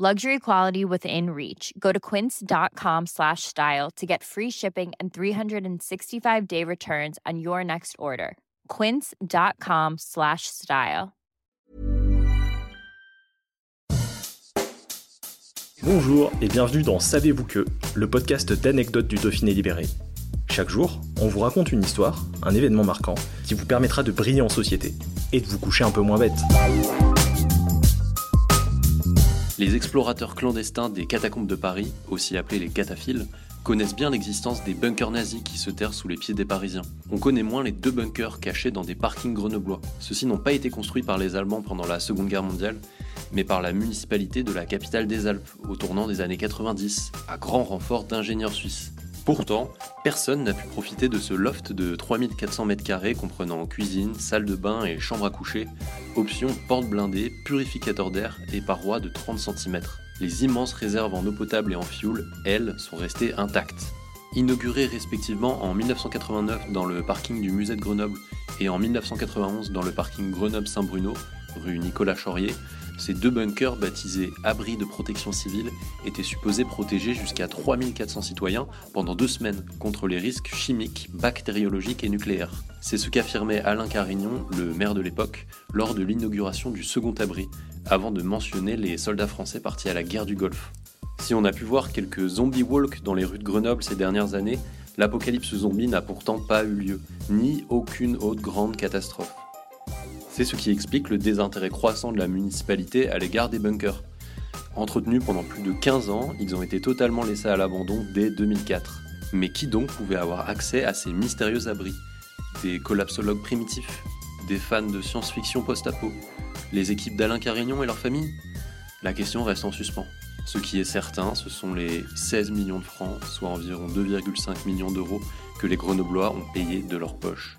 Luxury quality within reach. Go to quince.com slash style to get free shipping and 365 day returns on your next order. Quince.com slash style. Bonjour et bienvenue dans Savez-vous que, le podcast d'anecdotes du Dauphiné libéré. Chaque jour, on vous raconte une histoire, un événement marquant, qui vous permettra de briller en société et de vous coucher un peu moins bête. Les explorateurs clandestins des catacombes de Paris, aussi appelés les cataphiles, connaissent bien l'existence des bunkers nazis qui se terrent sous les pieds des Parisiens. On connaît moins les deux bunkers cachés dans des parkings grenoblois. Ceux-ci n'ont pas été construits par les Allemands pendant la Seconde Guerre mondiale, mais par la municipalité de la capitale des Alpes au tournant des années 90, à grand renfort d'ingénieurs suisses. Pourtant, personne n'a pu profiter de ce loft de 3400 m2 comprenant cuisine, salle de bain et chambre à coucher, option porte blindée, purificateur d'air et parois de 30 cm. Les immenses réserves en eau potable et en fioul, elles, sont restées intactes. Inaugurées respectivement en 1989 dans le parking du musée de Grenoble et en 1991 dans le parking Grenoble-Saint-Bruno, rue Nicolas Chaurier, ces deux bunkers baptisés abris de protection civile étaient supposés protéger jusqu'à 3400 citoyens pendant deux semaines contre les risques chimiques, bactériologiques et nucléaires. C'est ce qu'affirmait Alain Carignon, le maire de l'époque, lors de l'inauguration du second abri, avant de mentionner les soldats français partis à la guerre du Golfe. Si on a pu voir quelques zombie walk dans les rues de Grenoble ces dernières années, l'apocalypse zombie n'a pourtant pas eu lieu, ni aucune autre grande catastrophe. C'est ce qui explique le désintérêt croissant de la municipalité à l'égard des bunkers. Entretenus pendant plus de 15 ans, ils ont été totalement laissés à l'abandon dès 2004. Mais qui donc pouvait avoir accès à ces mystérieux abris? Des collapsologues primitifs? Des fans de science-fiction post-apo? Les équipes d'Alain Carignon et leur famille La question reste en suspens. Ce qui est certain, ce sont les 16 millions de francs, soit environ 2,5 millions d'euros, que les Grenoblois ont payés de leur poche.